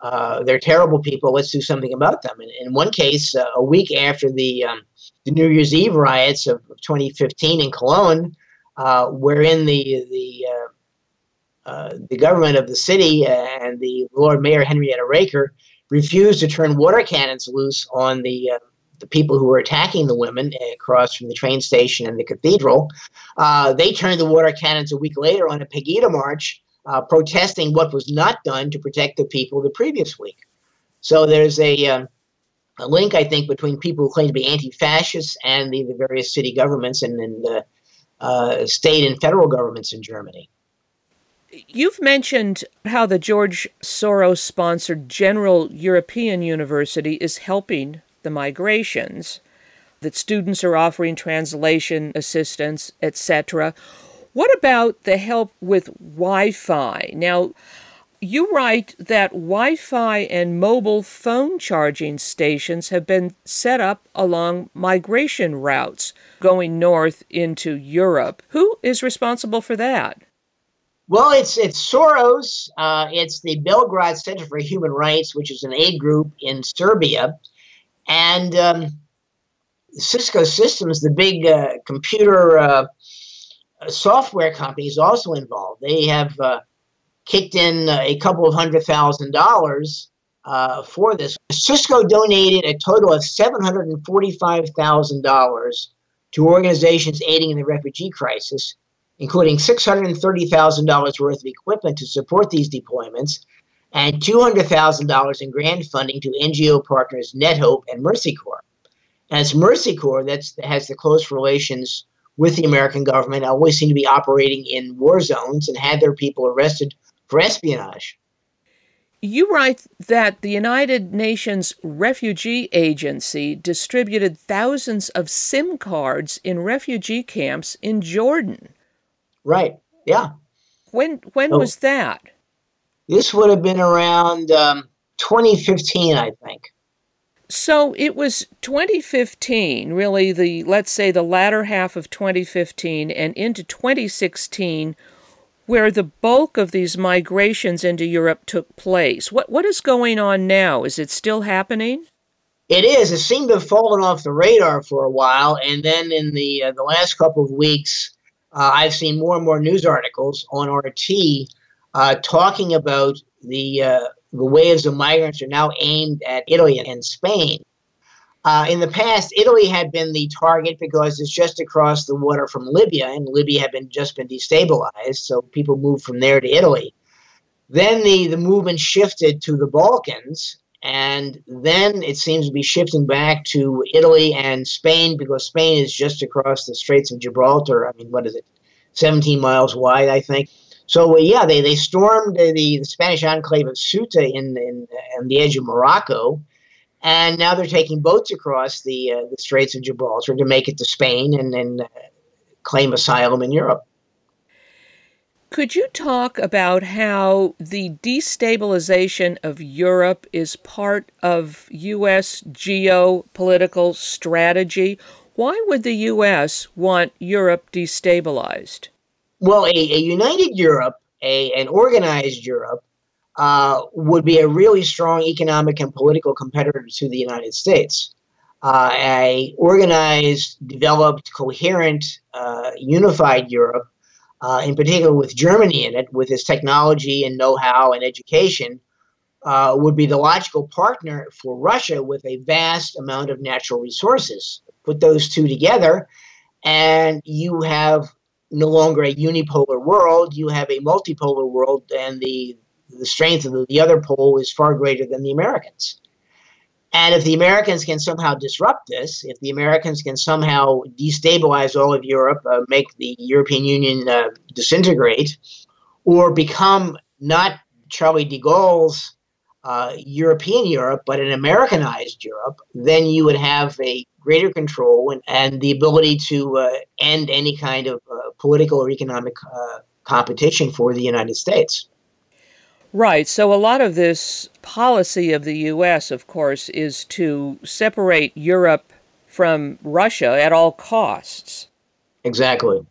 uh, they're terrible people. Let's do something about them. And in one case, uh, a week after the um, the New Year's Eve riots of 2015 in Cologne, uh, wherein the the uh, uh, the government of the city and the Lord Mayor Henriette Reker refused to turn water cannons loose on the the people who were attacking the women across from the train station and the cathedral. Uh, they turned the water cannons a week later on a Pegida march, uh, protesting what was not done to protect the people the previous week. So there's a, uh, a link, I think, between people who claim to be anti-fascists and the, the various city governments and, and uh, uh, state and federal governments in Germany. You've mentioned how the George Soros sponsored Central European University is helping the migrations, that students are offering translation assistance, etc. What about the help with Wi Fi? Now, you write that Wi Fi and mobile phone charging stations have been set up along migration routes going north into Europe. Who is responsible for that? Well, it's it's Soros. Uh, it's the Belgrade Center for Human Rights, which is an aid group in Serbia, and um, Cisco Systems, the big uh, computer uh, software company, is also involved. They have uh, kicked in uh, a couple of hundred thousand dollars uh, for this. Cisco donated a total of seven hundred and forty-five thousand dollars to organizations aiding in the refugee crisis, including six hundred and thirty thousand dollars worth of equipment to support these deployments and $200,000 in grant funding to NGO partners NetHope and Mercy Corps. And it's Mercy Corps that has the close relations with the American government, always seem to be operating in war zones and had their people arrested for espionage. You write that the United Nations Refugee Agency distributed thousands of SIM cards in refugee camps in Jordan. Right. Yeah. When when oh. was that? This would have been around um, 2015, I think. So it was 2015, really the let's say the latter half of 2015 and into 2016 where the bulk of these migrations into Europe took place. What what is going on now? Is it still happening? It is. It seemed to have fallen off the radar for a while, and then in the uh, the last couple of weeks, uh, I've seen more and more news articles on RT uh, talking about the uh, the waves of migrants are now aimed at Italy and Spain. Uh, in the past, Italy had been the target because it's just across the water from Libya, and Libya had been just been destabilized, so people moved from there to Italy. Then the, the movement shifted to the Balkans, and then it seems to be shifting back to Italy and Spain because Spain is just across the Straits of Gibraltar. I mean, what is it, 17 miles wide, I think. So uh, yeah, they, they stormed the, the Spanish enclave of Ceuta in, in on the edge of Morocco, and now they're taking boats across the uh, the Straits of Gibraltar to make it to Spain and then uh, claim asylum in Europe. Could you talk about how the destabilization of Europe is part of U.S. geopolitical strategy? Why would the U.S. want Europe destabilized? Well, a, a united Europe, a, an organized Europe, uh, would be a really strong economic and political competitor to the United States. Uh, a organized, developed, coherent, uh, unified Europe uh, in particular with Germany in it, with its technology and know how and education, uh, would be the logical partner for Russia with a vast amount of natural resources. Put those two together, and you have no longer a unipolar world, you have a multipolar world, and the, the strength of the, the other pole is far greater than the Americans. And if the Americans can somehow disrupt this, if the Americans can somehow destabilize all of Europe, uh, make the European Union uh, disintegrate, or become not Charlie de Gaulle's uh, European Europe, but an Americanized Europe, then you would have a greater control and, and the ability to uh, end any kind of uh, political or economic uh, competition for the United States. Right. So a lot of this policy of the U.S., of course, is to separate Europe from Russia at all costs. Exactly.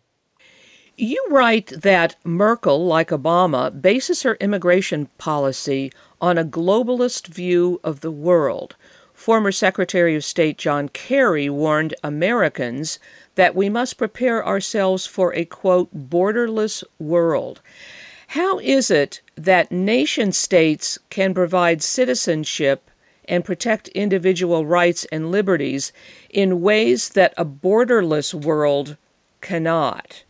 You write that Merkel, like Obama, bases her immigration policy on a globalist view of the world. Former Secretary of State John Kerry warned Americans that we must prepare ourselves for a quote, borderless world. How is it that nation states can provide citizenship and protect individual rights and liberties in ways that a borderless world cannot?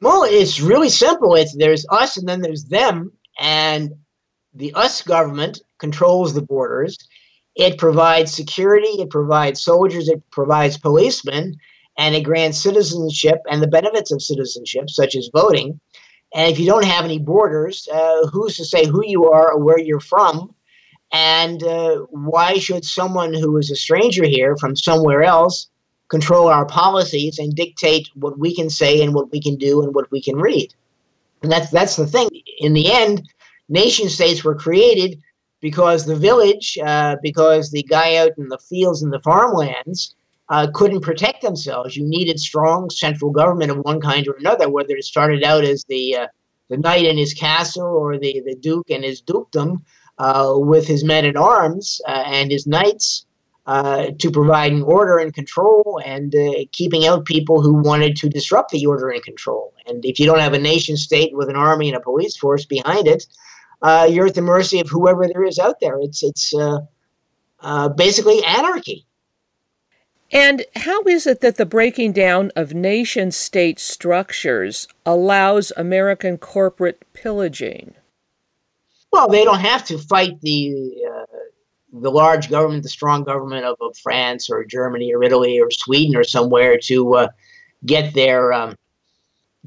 Well, it's really simple. It's there's us and then there's them, and the us government controls the borders. It provides security, it provides soldiers, it provides policemen, and it grants citizenship and the benefits of citizenship, such as voting. And if you don't have any borders, uh, who's to say who you are or where you're from? And uh, why should someone who is a stranger here from somewhere else control our policies and dictate what we can say and what we can do and what we can read? And that's that's the thing. In the end, nation states were created because the village, uh, because the guy out in the fields and the farmlands uh, couldn't protect themselves. You needed strong central government of one kind or another, whether it started out as the uh, the knight in his castle or the, the duke and his dukedom uh, with his men at arms uh, and his knights uh, to providing order and control and keeping out people who wanted to disrupt the order and control. And if you don't have a nation state with an army and a police force behind it, you're at the mercy of whoever there is out there. It's it's basically anarchy. And how is it that the breaking down of nation state structures allows American corporate pillaging? Well, they don't have to fight the uh, the large government, the strong government of, of, France or Germany or Italy or Sweden or somewhere to uh, get their um,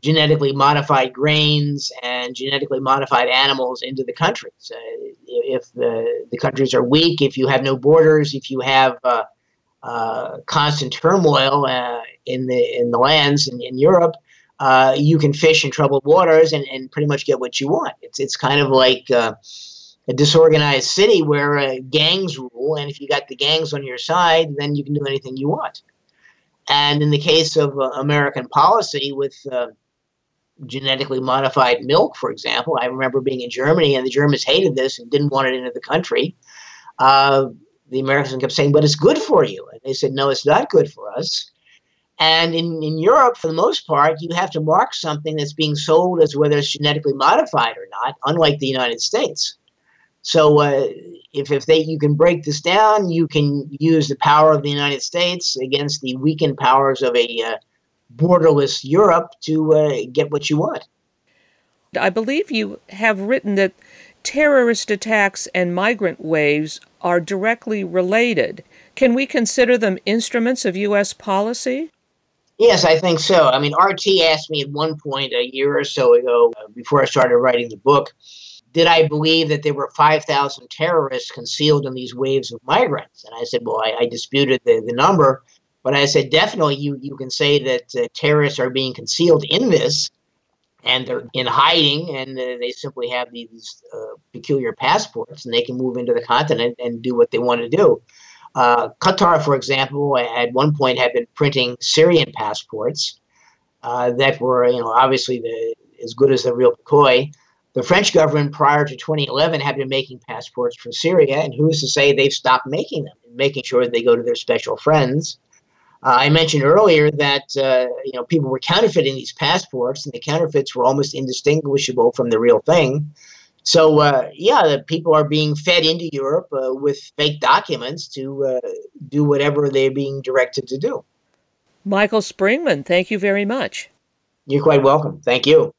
genetically modified grains and genetically modified animals into the countries. Uh, if the, the countries are weak, if you have no borders, if you have uh, uh, constant turmoil uh, in the in the lands in, in Europe, uh, you can fish in troubled waters and, and pretty much get what you want. It's it's kind of like uh, a disorganized city where gangs rule, and if you got the gangs on your side, then you can do anything you want. And in the case of American policy with genetically modified milk, for example, I remember being in Germany, and the Germans hated this and didn't want it into the country. Uh, the Americans kept saying, but it's good for you. And they said, no, it's not good for us. And in, in Europe, for the most part, you have to mark something that's being sold as whether it's genetically modified or not, unlike the United States. So uh, if, if they you can break this down, you can use the power of the United States against the weakened powers of a uh, borderless Europe to uh, get what you want. I believe you have written that terrorist attacks and migrant waves are directly related. Can we consider them instruments of U.S. policy? Yes, I think so. I mean, RT asked me at one point a year or so ago, uh, before I started writing the book, did I believe that there were 5,000 terrorists concealed in these waves of migrants? And I said, well, I, I disputed the, the number, but I said, definitely you, you can say that uh, terrorists are being concealed in this and they're in hiding and uh, they simply have these uh, peculiar passports and they can move into the continent and do what they want to do. Uh, Qatar, for example, at one point had been printing Syrian passports uh, that were, you know, obviously the, as good as the real McCoy. The French government prior to 2011 had been making passports for Syria, and who's to say they've stopped making them and making sure they go to their special friends? Uh, I mentioned earlier that uh, you know people were counterfeiting these passports, and the counterfeits were almost indistinguishable from the real thing. So uh, yeah, the people are being fed into Europe uh, with fake documents to uh, do whatever they're being directed to do. Michael Springmann, thank you very much. You're quite welcome. Thank you.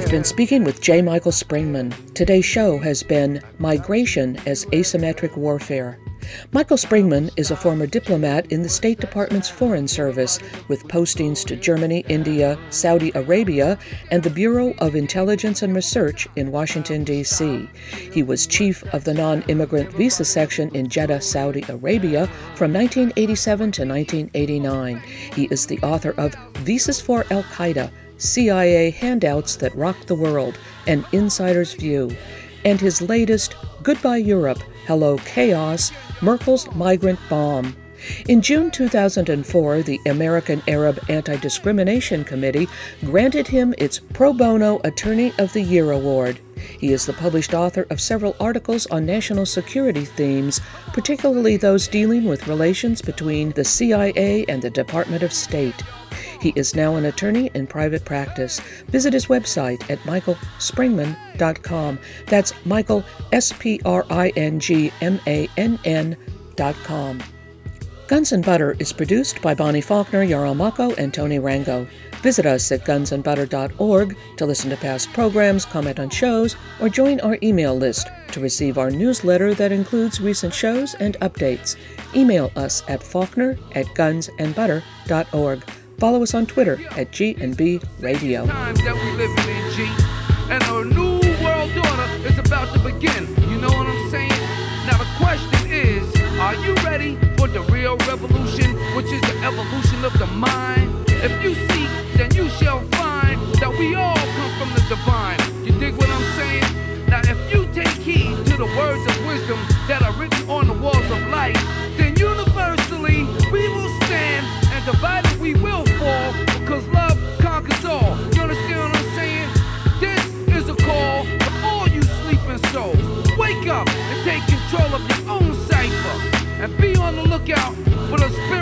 I've been speaking with J. Michael Springmann. Today's show has been Migration as Asymmetric Warfare. Michael Springmann is a former diplomat in the State Department's Foreign Service with postings to Germany, India, Saudi Arabia, and the Bureau of Intelligence and Research in Washington, D.C. He was chief of the non immigrant visa section in Jeddah, Saudi Arabia from 1987 to 1989. He is the author of Visas for Al Qaeda CIA Handouts That Rocked the World An Insider's View, and his latest Goodbye Europe, Hello Chaos Merkel's Migrant Bomb. In June 2004, the American Arab Anti Discrimination Committee granted him its Pro Bono Attorney of the Year award. He is the published author of several articles on national security themes, particularly those dealing with relations between the CIA and the Department of State. He is now an attorney in private practice. Visit his website at michaelspringmann.com. That's Michael, S P R I N G M A N N.com. Guns and Butter is produced by Bonnie Faulkner, Yarrow Mahko, and Tony Rango. Visit us at gunsandbutter.org to listen to past programs, comment on shows, or join our email list to receive our newsletter that includes recent shows and updates. Email us at faulkner at gunsandbutter.org. Follow us on Twitter at G&B Radio. Times that we living in, G. And a new world order is about to begin. You know what I'm saying? Now the question is, are you ready for the real revolution, which is the evolution of the mind? If you seek, then you shall find that we all come from the divine. You dig what I'm saying? Now if you take heed to the words of wisdom that are written on the walls of life, then universally we will stand and divided